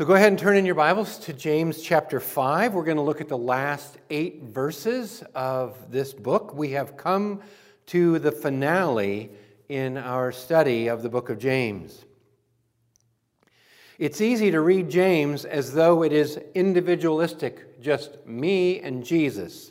So go ahead and turn in your Bibles to James chapter 5. We're going to look at the last eight verses of this book. We have come to the finale in our study of the book of James. It's easy to read James as though it is individualistic, just me and Jesus.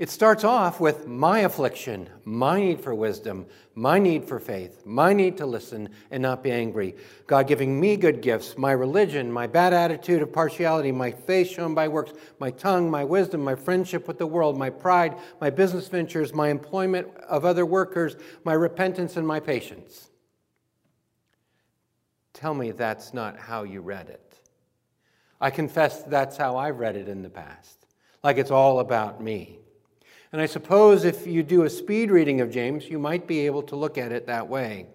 It starts off with my affliction, my need for wisdom, my need for faith, my need to listen and not be angry. God giving me good gifts, my religion, my bad attitude of partiality, my faith shown by works, my tongue, my wisdom, my friendship with the world, my pride, my business ventures, my employment of other workers, my repentance, and my patience. Tell me that's not how you read it. I confess that's how I've read it in the past, like it's all about me. And I suppose if you do a speed reading of James, you might be able to look at it that way.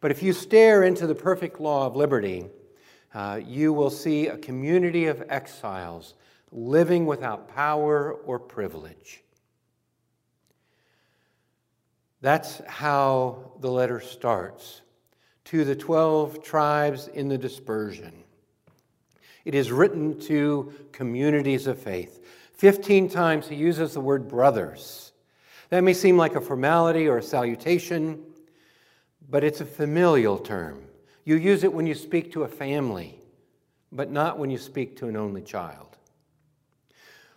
But if you stare into the perfect law of liberty, uh, you will see a community of exiles living without power or privilege. That's how the letter starts to the 12 tribes in the dispersion. It is written to communities of faith. 15 times he uses the word brothers. That may seem like a formality or a salutation, but it's a familial term. You use it when you speak to a family, but not when you speak to an only child.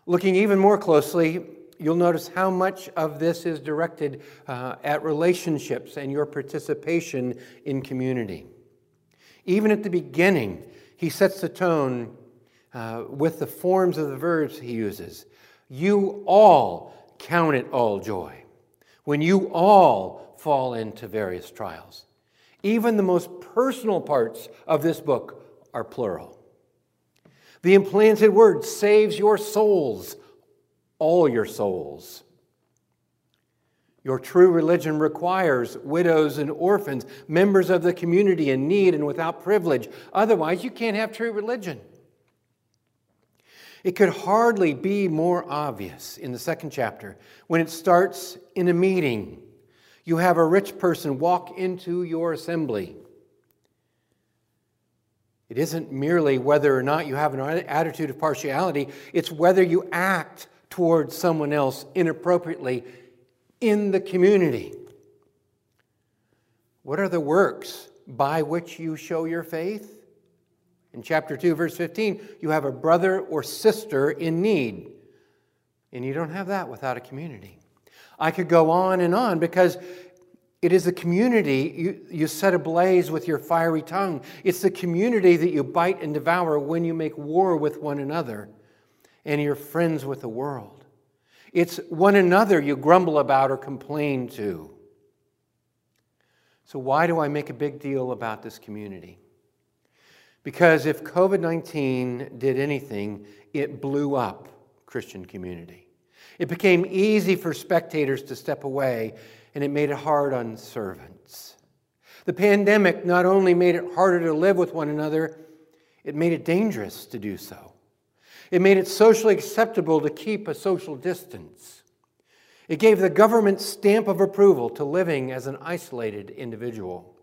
Looking even more closely, you'll notice how much of this is directed uh, at relationships and your participation in community. Even at the beginning, he sets the tone uh, with the forms of the verbs he uses. You all count it all joy when you all fall into various trials. Even the most personal parts of this book are plural. The implanted word saves your souls, all your souls. Your true religion requires widows and orphans, members of the community in need and without privilege. Otherwise, you can't have true religion. It could hardly be more obvious in the second chapter when it starts in a meeting. You have a rich person walk into your assembly. It isn't merely whether or not you have an attitude of partiality, it's whether you act towards someone else inappropriately in the community. What are the works by which you show your faith? In chapter 2, verse 15, you have a brother or sister in need. And you don't have that without a community. I could go on and on because it is the community you, you set ablaze with your fiery tongue. It's the community that you bite and devour when you make war with one another and you're friends with the world. It's one another you grumble about or complain to. So, why do I make a big deal about this community? Because if COVID 19 did anything, it blew up Christian community. It became easy for spectators to step away, and it made it hard on servants. The pandemic not only made it harder to live with one another, it made it dangerous to do so. It made it socially acceptable to keep a social distance. It gave the government stamp of approval to living as an isolated individual.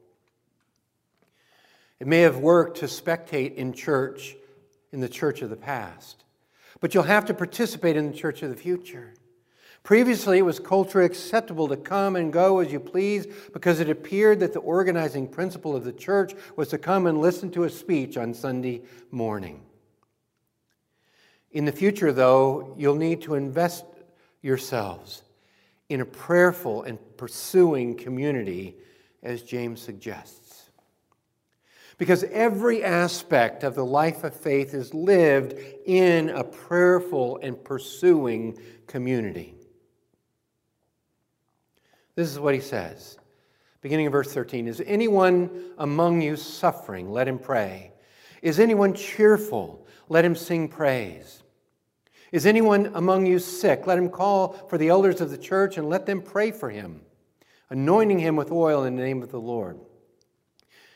It may have worked to spectate in church, in the church of the past, but you'll have to participate in the church of the future. Previously, it was culturally acceptable to come and go as you please because it appeared that the organizing principle of the church was to come and listen to a speech on Sunday morning. In the future, though, you'll need to invest yourselves in a prayerful and pursuing community, as James suggests. Because every aspect of the life of faith is lived in a prayerful and pursuing community. This is what he says, beginning of verse 13 Is anyone among you suffering? Let him pray. Is anyone cheerful? Let him sing praise. Is anyone among you sick? Let him call for the elders of the church and let them pray for him, anointing him with oil in the name of the Lord.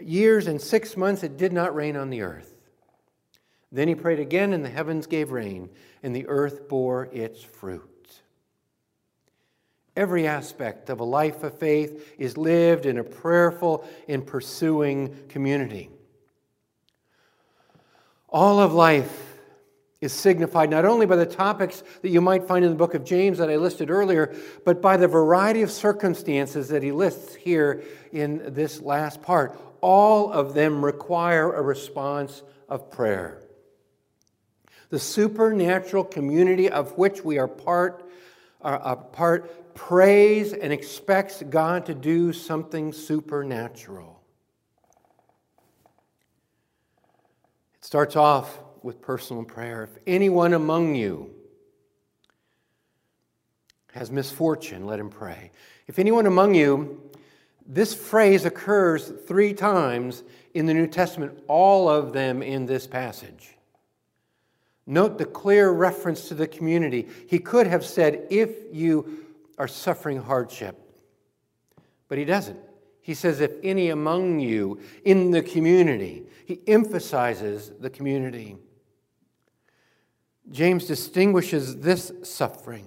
years and six months it did not rain on the earth. Then he prayed again, and the heavens gave rain, and the earth bore its fruit. Every aspect of a life of faith is lived in a prayerful and pursuing community. All of life is signified not only by the topics that you might find in the book of James that I listed earlier, but by the variety of circumstances that he lists here in this last part. All of them require a response of prayer. The supernatural community of which we are part, are a part prays and expects God to do something supernatural. It starts off with personal prayer. If anyone among you has misfortune, let him pray. If anyone among you, this phrase occurs three times in the New Testament, all of them in this passage. Note the clear reference to the community. He could have said, if you are suffering hardship, but he doesn't. He says, if any among you in the community, he emphasizes the community. James distinguishes this suffering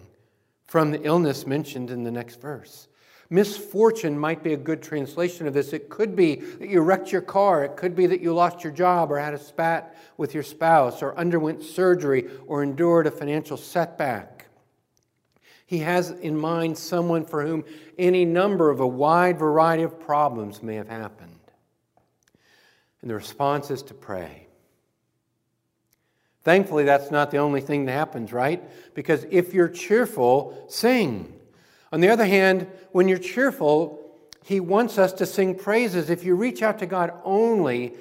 from the illness mentioned in the next verse. Misfortune might be a good translation of this. It could be that you wrecked your car. It could be that you lost your job or had a spat with your spouse or underwent surgery or endured a financial setback. He has in mind someone for whom any number of a wide variety of problems may have happened. And the response is to pray. Thankfully, that's not the only thing that happens, right? Because if you're cheerful, sing. On the other hand, when you're cheerful, He wants us to sing praises. If you reach out to God only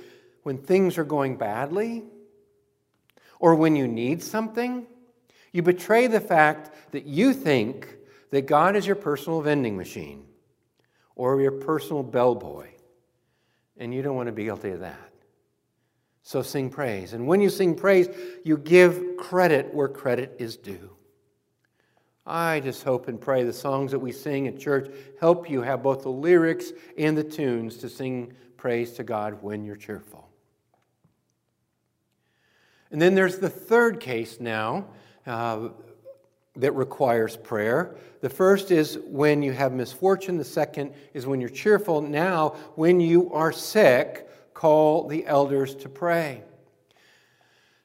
when things are going badly or when you need something, you betray the fact that you think that God is your personal vending machine or your personal bellboy, and you don't want to be guilty of that. So sing praise. And when you sing praise, you give credit where credit is due. I just hope and pray the songs that we sing at church help you have both the lyrics and the tunes to sing praise to God when you're cheerful. And then there's the third case now uh, that requires prayer. The first is when you have misfortune, the second is when you're cheerful. Now, when you are sick, call the elders to pray.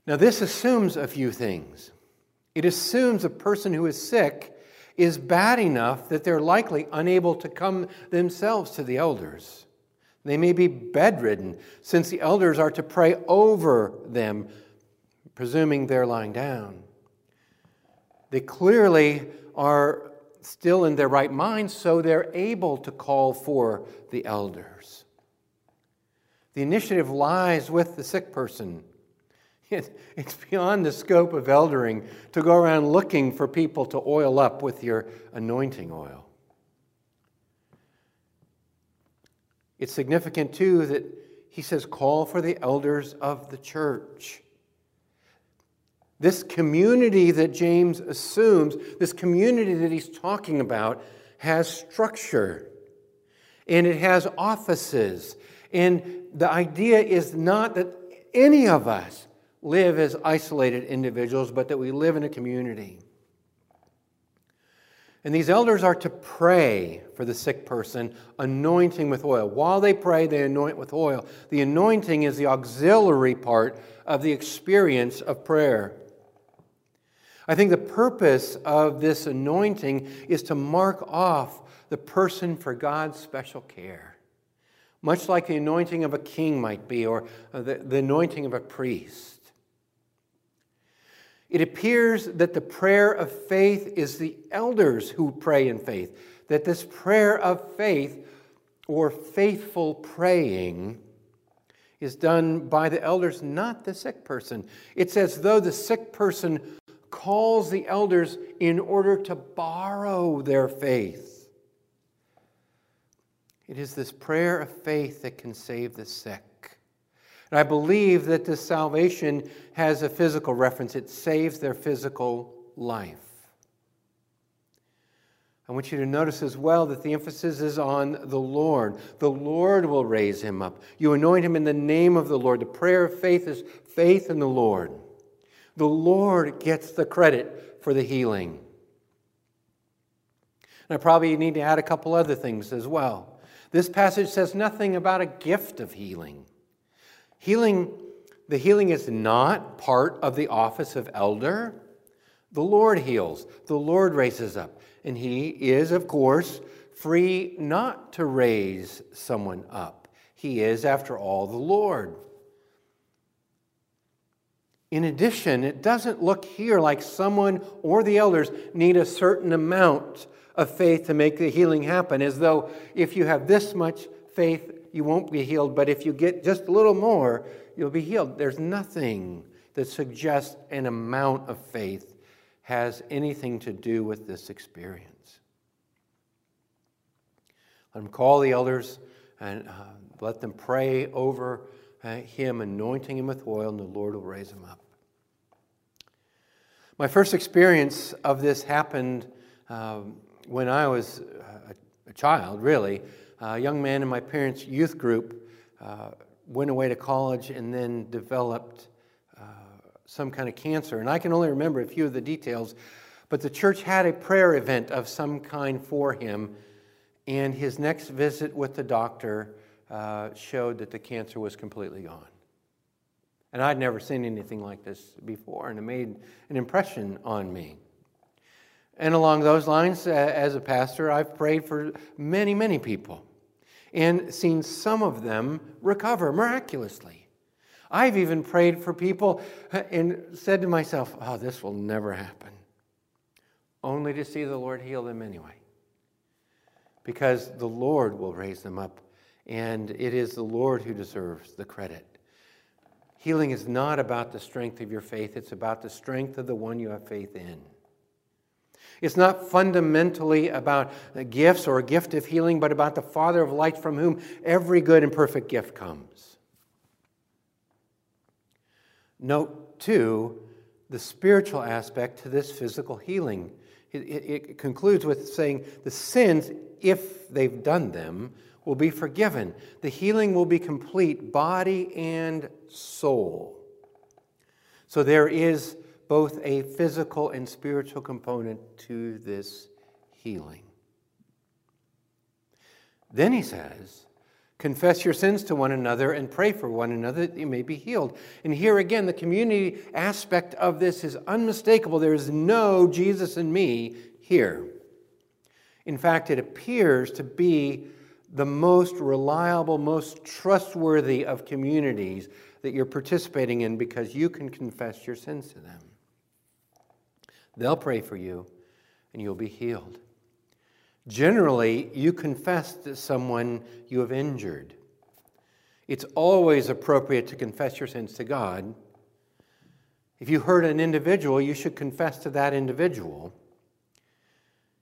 Now, this assumes a few things. It assumes a person who is sick is bad enough that they're likely unable to come themselves to the elders. They may be bedridden, since the elders are to pray over them, presuming they're lying down. They clearly are still in their right mind, so they're able to call for the elders. The initiative lies with the sick person. it's beyond the scope of eldering to go around looking for people to oil up with your anointing oil. It's significant, too, that he says, call for the elders of the church. This community that James assumes, this community that he's talking about, has structure and it has offices and the idea is not that any of us live as isolated individuals, but that we live in a community. And these elders are to pray for the sick person, anointing with oil. While they pray, they anoint with oil. The anointing is the auxiliary part of the experience of prayer. I think the purpose of this anointing is to mark off the person for God's special care much like the anointing of a king might be, or the, the anointing of a priest. It appears that the prayer of faith is the elders who pray in faith, that this prayer of faith or faithful praying is done by the elders, not the sick person. It's as though the sick person calls the elders in order to borrow their faith. It is this prayer of faith that can save the sick. And I believe that this salvation has a physical reference, it saves their physical life. I want you to notice as well that the emphasis is on the Lord. The Lord will raise him up. You anoint him in the name of the Lord. The prayer of faith is faith in the Lord. The Lord gets the credit for the healing. And I probably need to add a couple other things as well. This passage says nothing about a gift of healing. Healing, the healing is not part of the office of elder. The Lord heals, the Lord raises up. And he is, of course, free not to raise someone up. He is, after all, the Lord. In addition, it doesn't look here like someone or the elders need a certain amount of faith to make the healing happen, as though if you have this much faith, you won't be healed, but if you get just a little more, you'll be healed. There's nothing that suggests an amount of faith has anything to do with this experience. Let him call the elders and uh, let them pray over uh, him, anointing him with oil, and the Lord will raise him up. My first experience of this happened um, when I was a, a, child, really. A young man in my parents' youth group uh, went away to college and then developed some kind of cancer. And I can only remember a few of the details, but the church had a prayer event of some kind for him. And his next visit with the doctor uh, showed that the cancer was completely gone. And I'd never seen anything like this before, and it made an impression on me. And along those lines, uh, as a pastor, I've prayed for many, many people and seen some of them recover miraculously. I've even prayed for people and said to myself, oh, this will never happen, only to see the Lord heal them anyway. Because the Lord will raise them up, and it is the Lord who deserves the credit. Healing is not about the strength of your faith, it's about the strength of the one you have faith in. It's not fundamentally about gifts or a gift of healing, but about the Father of lights from whom every good and perfect gift comes. Note, too, the spiritual aspect to this physical healing. It, it, it, concludes with saying the sins, if they've done them, will be forgiven. The healing will be complete, body and soul. So there is both a physical and spiritual component to this healing. Then he says, Confess your sins to one another and pray for one another that you may be healed. And here again, the community aspect of this is unmistakable. There is no Jesus and me here. In fact, it appears to be the most reliable, most trustworthy of communities that you're participating in because you can confess your sins to them. They'll pray for you and you'll be healed. Generally, you confess to someone you have injured. It's always appropriate to confess your sins to God. If you hurt an individual, you should confess to that individual.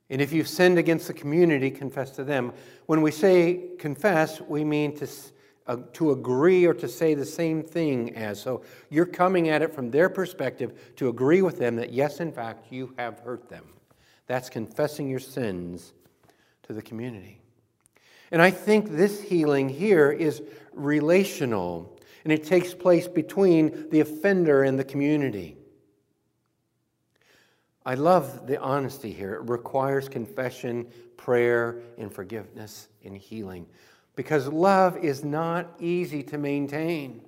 And if you've sinned against the community, confess to them. When we say confess, we mean to, to agree or to say the same thing as. So you're coming at it from their perspective to agree with them that, yes, in fact, you have hurt them. That's confessing your sins to the community. And I think this healing here is relational, and it takes place between the offender and the community. I love the honesty here. It requires confession, prayer, and forgiveness and healing because love is not easy to maintain.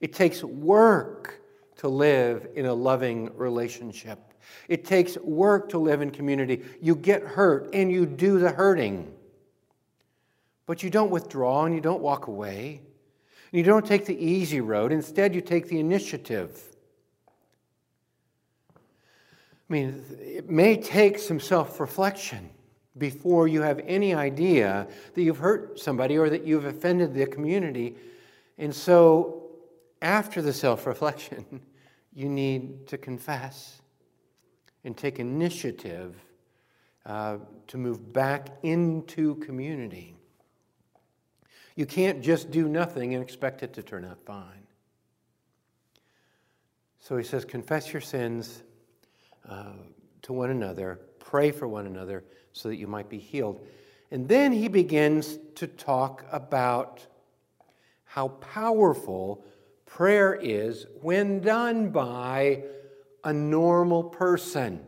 It takes work to live in a loving relationship. It takes work to live in community. You get hurt and you do the hurting. But you don't withdraw and you don't walk away. You don't take the easy road. Instead, you take the initiative. I mean, it may take some self reflection before you have any idea that you've hurt somebody or that you've offended the community. And so, after the self reflection, you need to confess and take initiative uh, to move back into community. You can't just do nothing and expect it to turn out fine. So he says, confess your sins uh, to one another, pray for one another so that you might be healed. And then he begins to talk about how powerful prayer is when done by a normal person.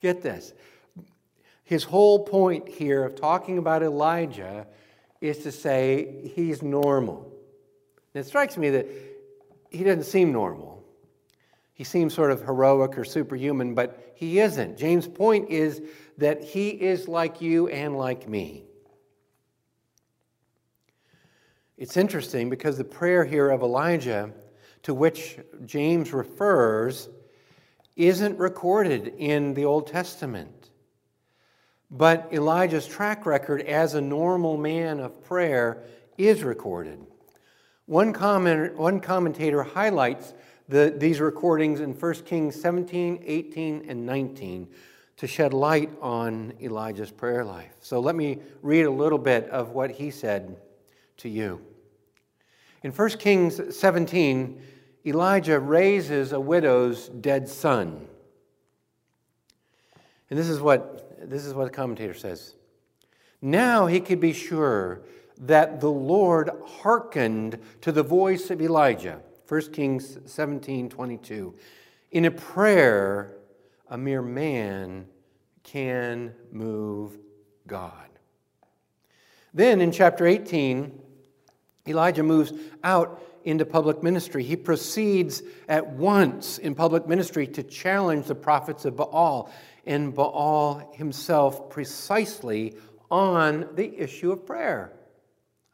Get this. His whole point here of talking about Elijah is to say he's normal. And it strikes me that he doesn't seem normal. He seems sort of heroic or superhuman, but he isn't. James' point is that he is like you and like me. It's interesting because the prayer here of Elijah, to which James refers, isn't recorded in the Old Testament. But Elijah's track record as a normal man of prayer is recorded. One, comment, one commentator highlights the, these recordings in 1 Kings 17, 18, and 19 to shed light on Elijah's prayer life. So let me read a little bit of what he said to you. In 1 Kings 17, Elijah raises a widow's dead son. And this is what, this is what the commentator says. Now he could be sure that the Lord hearkened to the voice of Elijah. 1 Kings 17 22. In a prayer, a mere man can move God. Then in chapter 18, Elijah moves out into public ministry. He proceeds at once in public ministry to challenge the prophets of Baal and Baal himself precisely on the issue of prayer.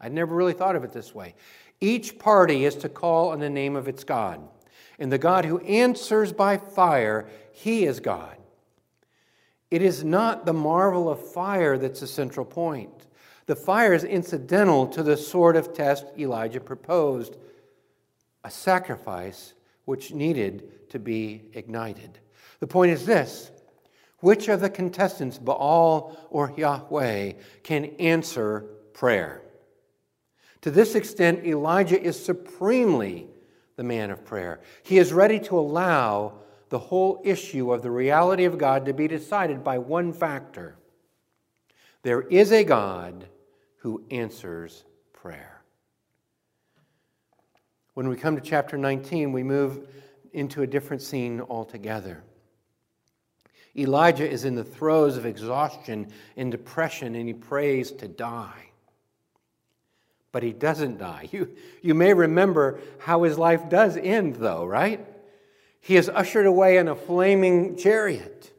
I'd never really thought of it this way. Each party is to call on the name of its God. And the God who answers by fire, he is God. It is not the marvel of fire that's the central point. The fire is incidental to the sort of test Elijah proposed a sacrifice which needed to be ignited. The point is this which of the contestants, Baal or Yahweh, can answer prayer? To this extent, Elijah is supremely the man of prayer. He is ready to allow the whole issue of the reality of God to be decided by one factor there is a God who answers prayer. When we come to chapter 19, we move into a different scene altogether. Elijah is in the throes of exhaustion and depression, and he prays to die. But he doesn't die. You, you may remember how his life does end, though, right? He is ushered away in a flaming chariot.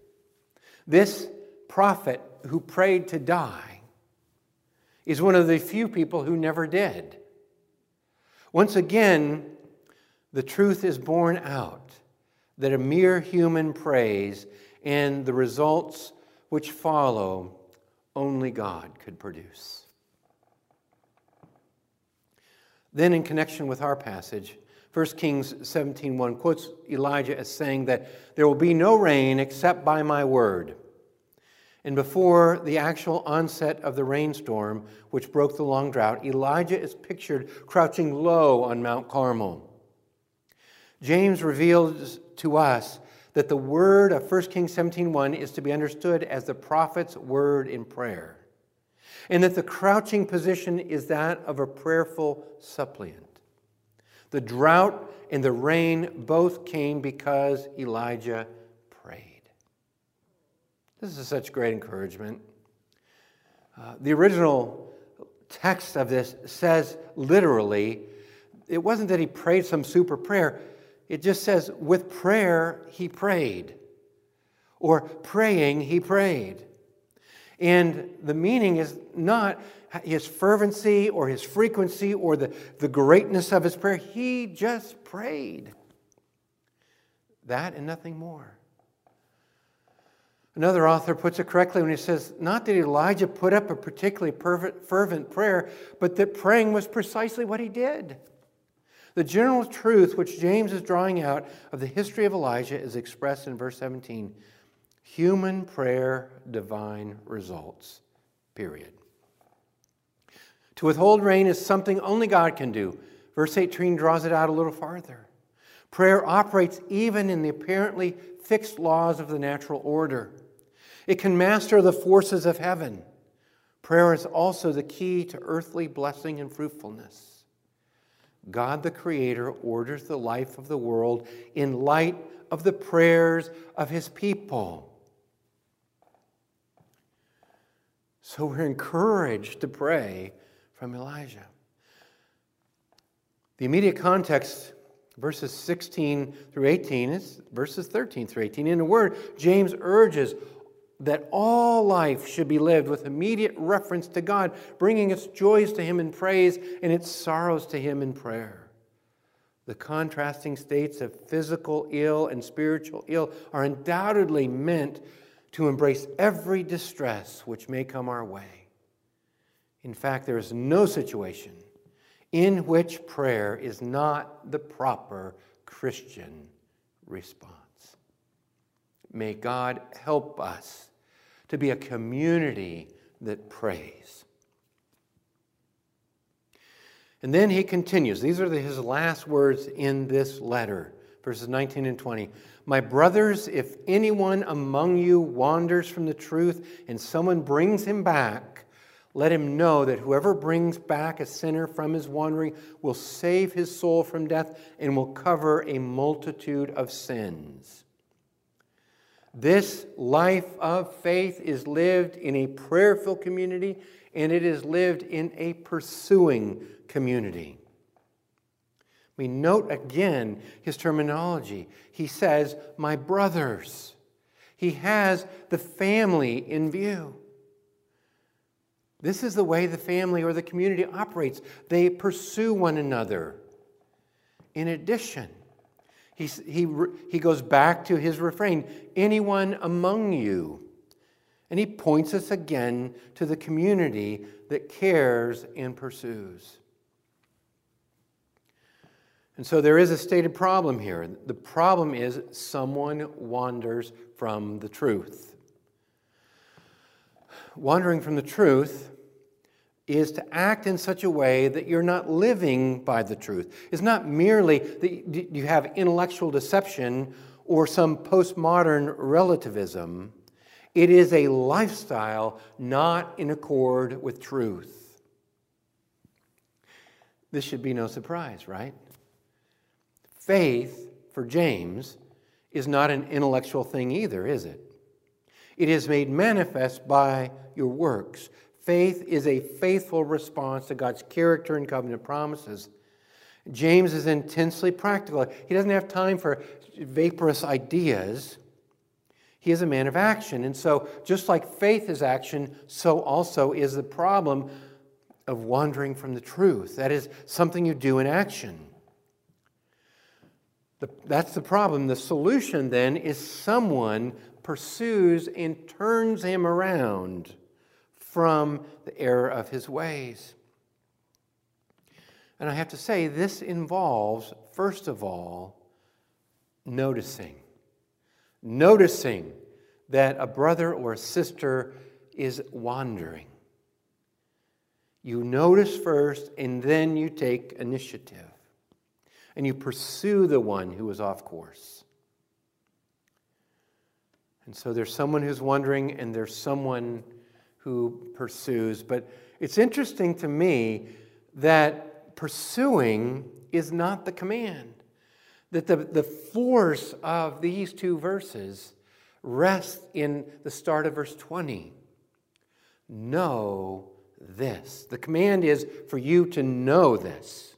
This prophet who prayed to die is one of the few people who never did. Once again, the truth is borne out that a mere human prays and the results which follow only God could produce. Then, in connection with our passage, 1 Kings 17:1 quotes Elijah as saying that there will be no rain except by my word. And before the actual onset of the rainstorm, which broke the long drought, Elijah is pictured crouching low on Mount Carmel. James reveals to us that the word of 1 Kings 17:1 is to be understood as the prophet's word in prayer, and that the crouching position is that of a prayerful suppliant. The drought and the rain both came because Elijah prayed. This is such great encouragement. Uh, the original text of this says literally, it wasn't that he prayed some super prayer, it just says, with prayer, he prayed. Or praying, he prayed. And the meaning is not his fervency or his frequency or the, the greatness of his prayer. He just prayed. That and nothing more. Another author puts it correctly when he says, not that Elijah put up a particularly fervent prayer, but that praying was precisely what he did. The general truth which James is drawing out of the history of Elijah is expressed in verse 17 human prayer, divine results. Period. To withhold rain is something only God can do. Verse 18 draws it out a little farther. Prayer operates even in the apparently fixed laws of the natural order. It can master the forces of heaven. Prayer is also the key to earthly blessing and fruitfulness. God the Creator orders the life of the world in light of the prayers of His people. So we're encouraged to pray from Elijah. The immediate context, verses 16 through 18, is verses 13 through 18. In a word, James urges that all life should be lived with immediate reference to God, bringing its joys to Him in praise and its sorrows to Him in prayer. The contrasting states of physical ill and spiritual ill are undoubtedly meant to embrace every distress which may come our way. In fact, there is no situation in which prayer is not the proper Christian response. May God help us to be a community that prays. And then he continues. These are his last words in this letter, verses 19 and 20. My brothers, if anyone among you wanders from the truth and someone brings him back, let him know that whoever brings back a sinner from his wandering will save his soul from death and will cover a multitude of sins. This life of faith is lived in a prayerful community and it is lived in a pursuing community. We note again his terminology. He says, My brothers. He has the family in view. This is the way the family or the community operates. They pursue one another. In addition, he, he, he goes back to his refrain anyone among you. And he points us again to the community that cares and pursues. And so there is a stated problem here. The problem is someone wanders from the truth. Wandering from the truth is to act in such a way that you're not living by the truth. It's not merely that you have intellectual deception or some postmodern relativism. It is a lifestyle not in accord with truth. This should be no surprise, right? Faith, for James, is not an intellectual thing either, is it? It is made manifest by your works. Faith is a faithful response to God's character and covenant promises. James is intensely practical. He doesn't have time for vaporous ideas. He is a man of action. And so, just like faith is action, so also is the problem of wandering from the truth. That is something you do in action. The, that's the problem. The solution then is someone pursues and turns him around from the error of his ways. And I have to say, this involves, first of all, noticing. Noticing that a brother or a sister is wandering. You notice first, and then you take initiative. And you pursue the one who is off course. And so there's someone who's wondering, and there's someone who pursues. But it's interesting to me that pursuing is not the command, that the, the force of these two verses rests in the start of verse 20. Know this. The command is for you to know this.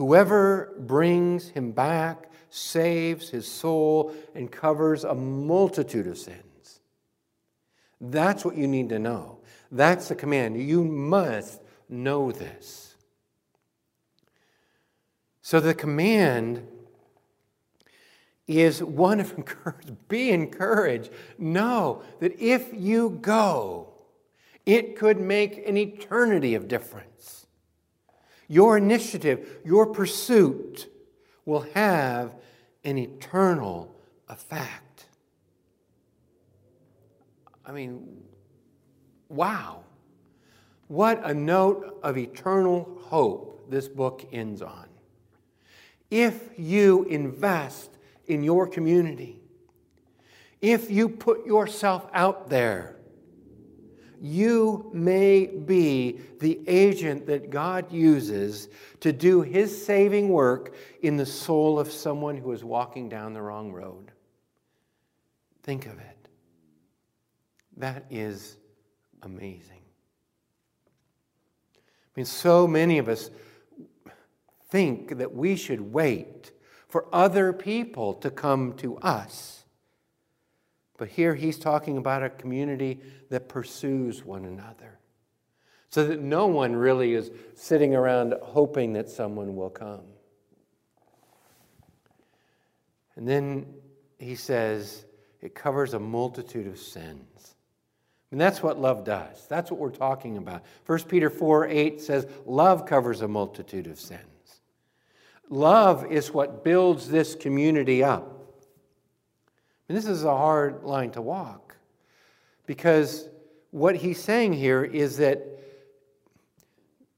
Whoever brings him back saves his soul and covers a multitude of sins. That's what you need to know. That's the command. You must know this. So the command is one of encouragement. Be encouraged. Know that if you go, it could make an eternity of difference. Your initiative, your pursuit will have an eternal effect. I mean, wow. What a note of eternal hope this book ends on. If you invest in your community, if you put yourself out there, you may be the agent that God uses to do his saving work in the soul of someone who is walking down the wrong road. Think of it. That is amazing. I mean, so many of us think that we should wait for other people to come to us. But here he's talking about a community that pursues one another. So that no one really is sitting around hoping that someone will come. And then he says it covers a multitude of sins. And that's what love does. That's what we're talking about. 1 Peter 4 8 says, Love covers a multitude of sins. Love is what builds this community up. And this is a hard line to walk because what he's saying here is that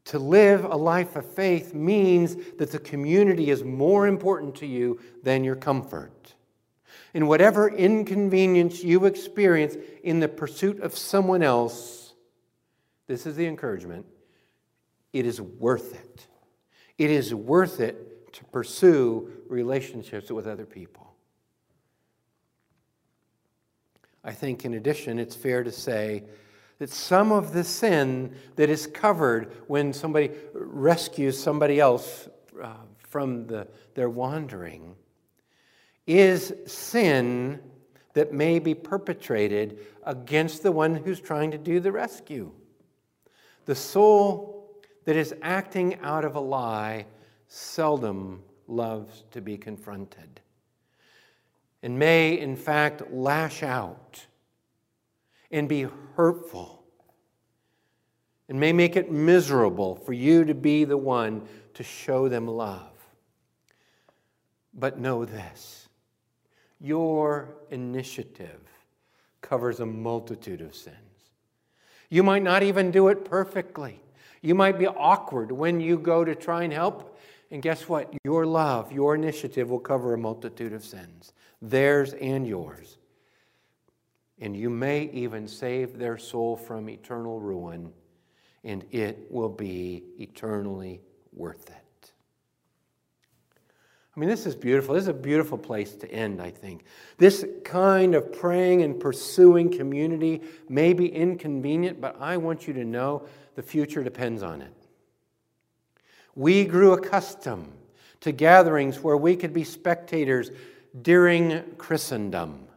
to live a life of faith means that the community is more important to you than your comfort. In whatever inconvenience you experience in the pursuit of someone else, this is the encouragement, it is worth it. It is worth it to pursue relationships with other people. I think, in addition, it's fair to say that some of the sin that is covered when somebody rescues somebody else uh, from the, their wandering is sin that may be perpetrated against the one who's trying to do the rescue. The soul that is acting out of a lie seldom loves to be confronted and may, in fact, lash out and be hurtful and may make it miserable for you to be the one to show them love. But know this your initiative covers a multitude of sins. You might not even do it perfectly. You might be awkward when you go to try and help. And guess what? Your love, your initiative will cover a multitude of sins, theirs and yours. And you may even save their soul from eternal ruin, and it will be eternally worth it. I mean, this is beautiful. This is a beautiful place to end, I think. This kind of praying and pursuing community may be inconvenient, but I want you to know the future depends on it. We grew accustomed to gatherings where we could be spectators during Christendom.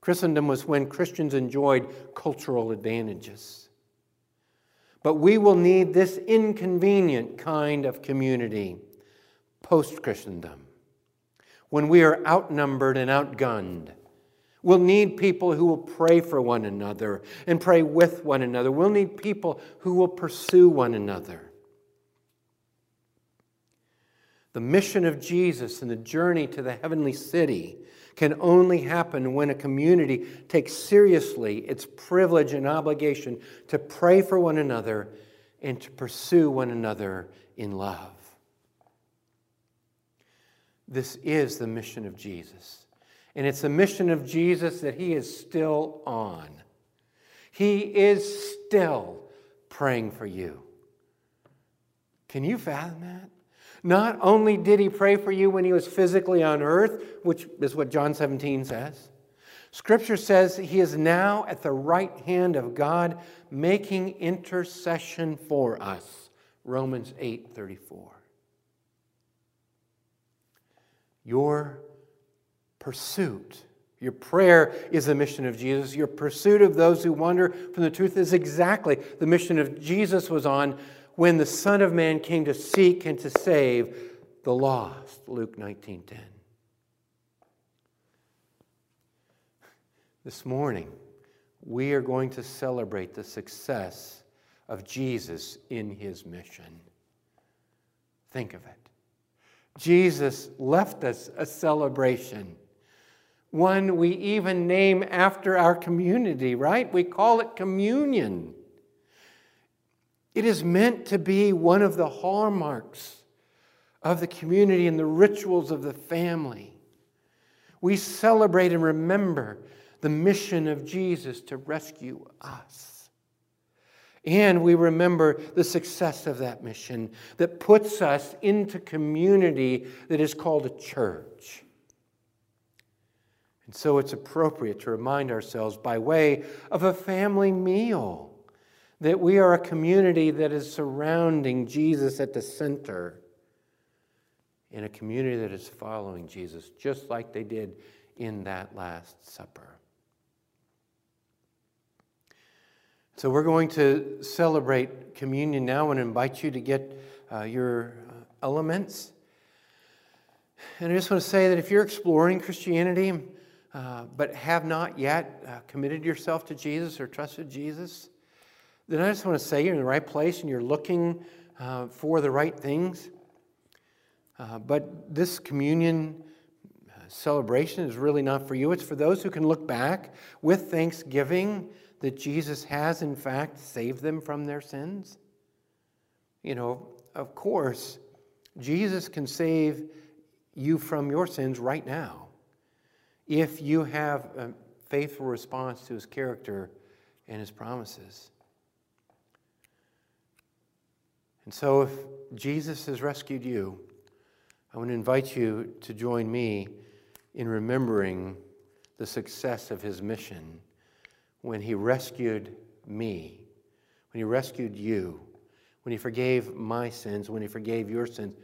Christendom was when Christians enjoyed cultural advantages. But we will need this inconvenient kind of community post Christendom, when we are outnumbered and outgunned. We'll need people who will pray for one another and pray with one another. We'll need people who will pursue one another. The mission of Jesus and the journey to the heavenly city can only happen when a community takes seriously its privilege and obligation to pray for one another and to pursue one another in love. This is the mission of Jesus. And it's the mission of Jesus that he is still on. He is still praying for you. Can you fathom that? Not only did he pray for you when he was physically on earth, which is what John 17 says, Scripture says he is now at the right hand of God making intercession for us. Romans 8 34. Your pursuit, your prayer is the mission of Jesus. Your pursuit of those who wander from the truth is exactly the mission of Jesus was on when the Son of Man came to seek and to save the lost. Luke 19:10. This morning, we are going to celebrate the success of Jesus in his mission. Think of it. Jesus left us a celebration, one we even name after our community, right? We call it communion. It is meant to be one of the hallmarks of the community and the rituals of the family. We celebrate and remember the mission of Jesus to rescue us. And we remember the success of that mission that puts us into community that is called a church. And so it's appropriate to remind ourselves by way of a family meal that we are a community that is surrounding Jesus at the center in a community that is following Jesus, just like they did in that Last Supper. So, we're going to celebrate communion now and invite you to get uh, your uh, elements. And I just want to say that if you're exploring Christianity, uh, but have not yet uh, committed yourself to Jesus or trusted Jesus, then I just want to say you're in the right place and you're looking uh, for the right things. Uh, but this communion uh, celebration is really not for you. It's for those who can look back with thanksgiving that Jesus has, in fact, saved them from their sins. You know, of course, Jesus can save you from your sins right now if you have a faithful response to his character and his promises. And so, if Jesus has rescued you, I want to invite you to join me in remembering the success of his mission when he rescued me, when he rescued you, when he forgave my sins, when he forgave your sins,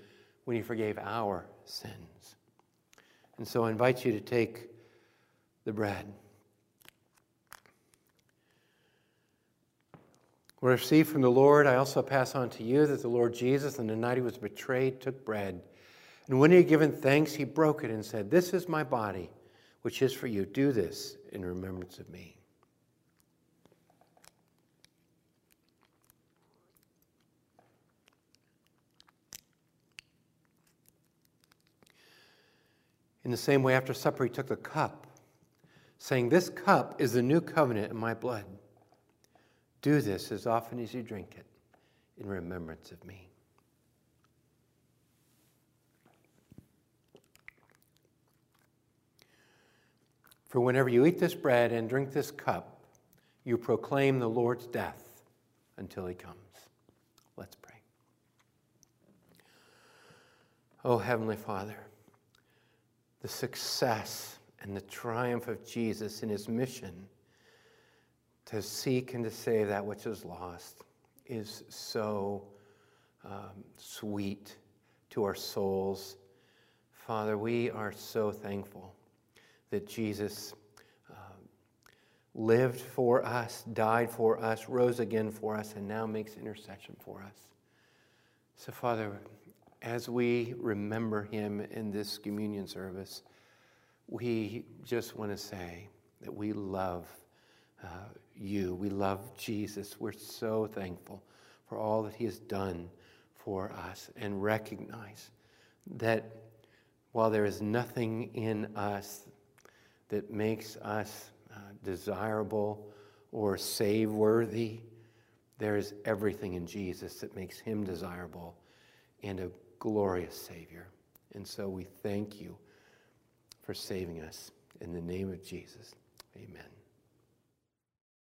when he forgave our sins. And so I invite you to take the bread. What I received from the Lord, I also pass on to you that the Lord Jesus, on the night he was betrayed, took bread. And when he had given thanks, he broke it and said, This is my body, which is for you. Do this in remembrance of me. In the same way, after supper, he took the cup, saying, This cup is the new covenant in my blood. Do this as often as you drink it in remembrance of me. For whenever you eat this bread and drink this cup, you proclaim the Lord's death until he comes. Let's pray. Oh, Heavenly Father, the success and the triumph of Jesus in his mission to seek and to save that which is lost is so um, sweet to our souls. Father, we are so thankful that Jesus uh, lived for us, died for us, rose again for us, and now makes intercession for us. So, Father, as we remember him in this communion service, we just want to say that we love uh, you. We love Jesus. We're so thankful for all that he has done for us and recognize that while there is nothing in us that makes us uh, desirable or save worthy. There is everything in Jesus that makes him desirable and a glorious Savior. And so we thank you for saving us. In the name of Jesus, amen.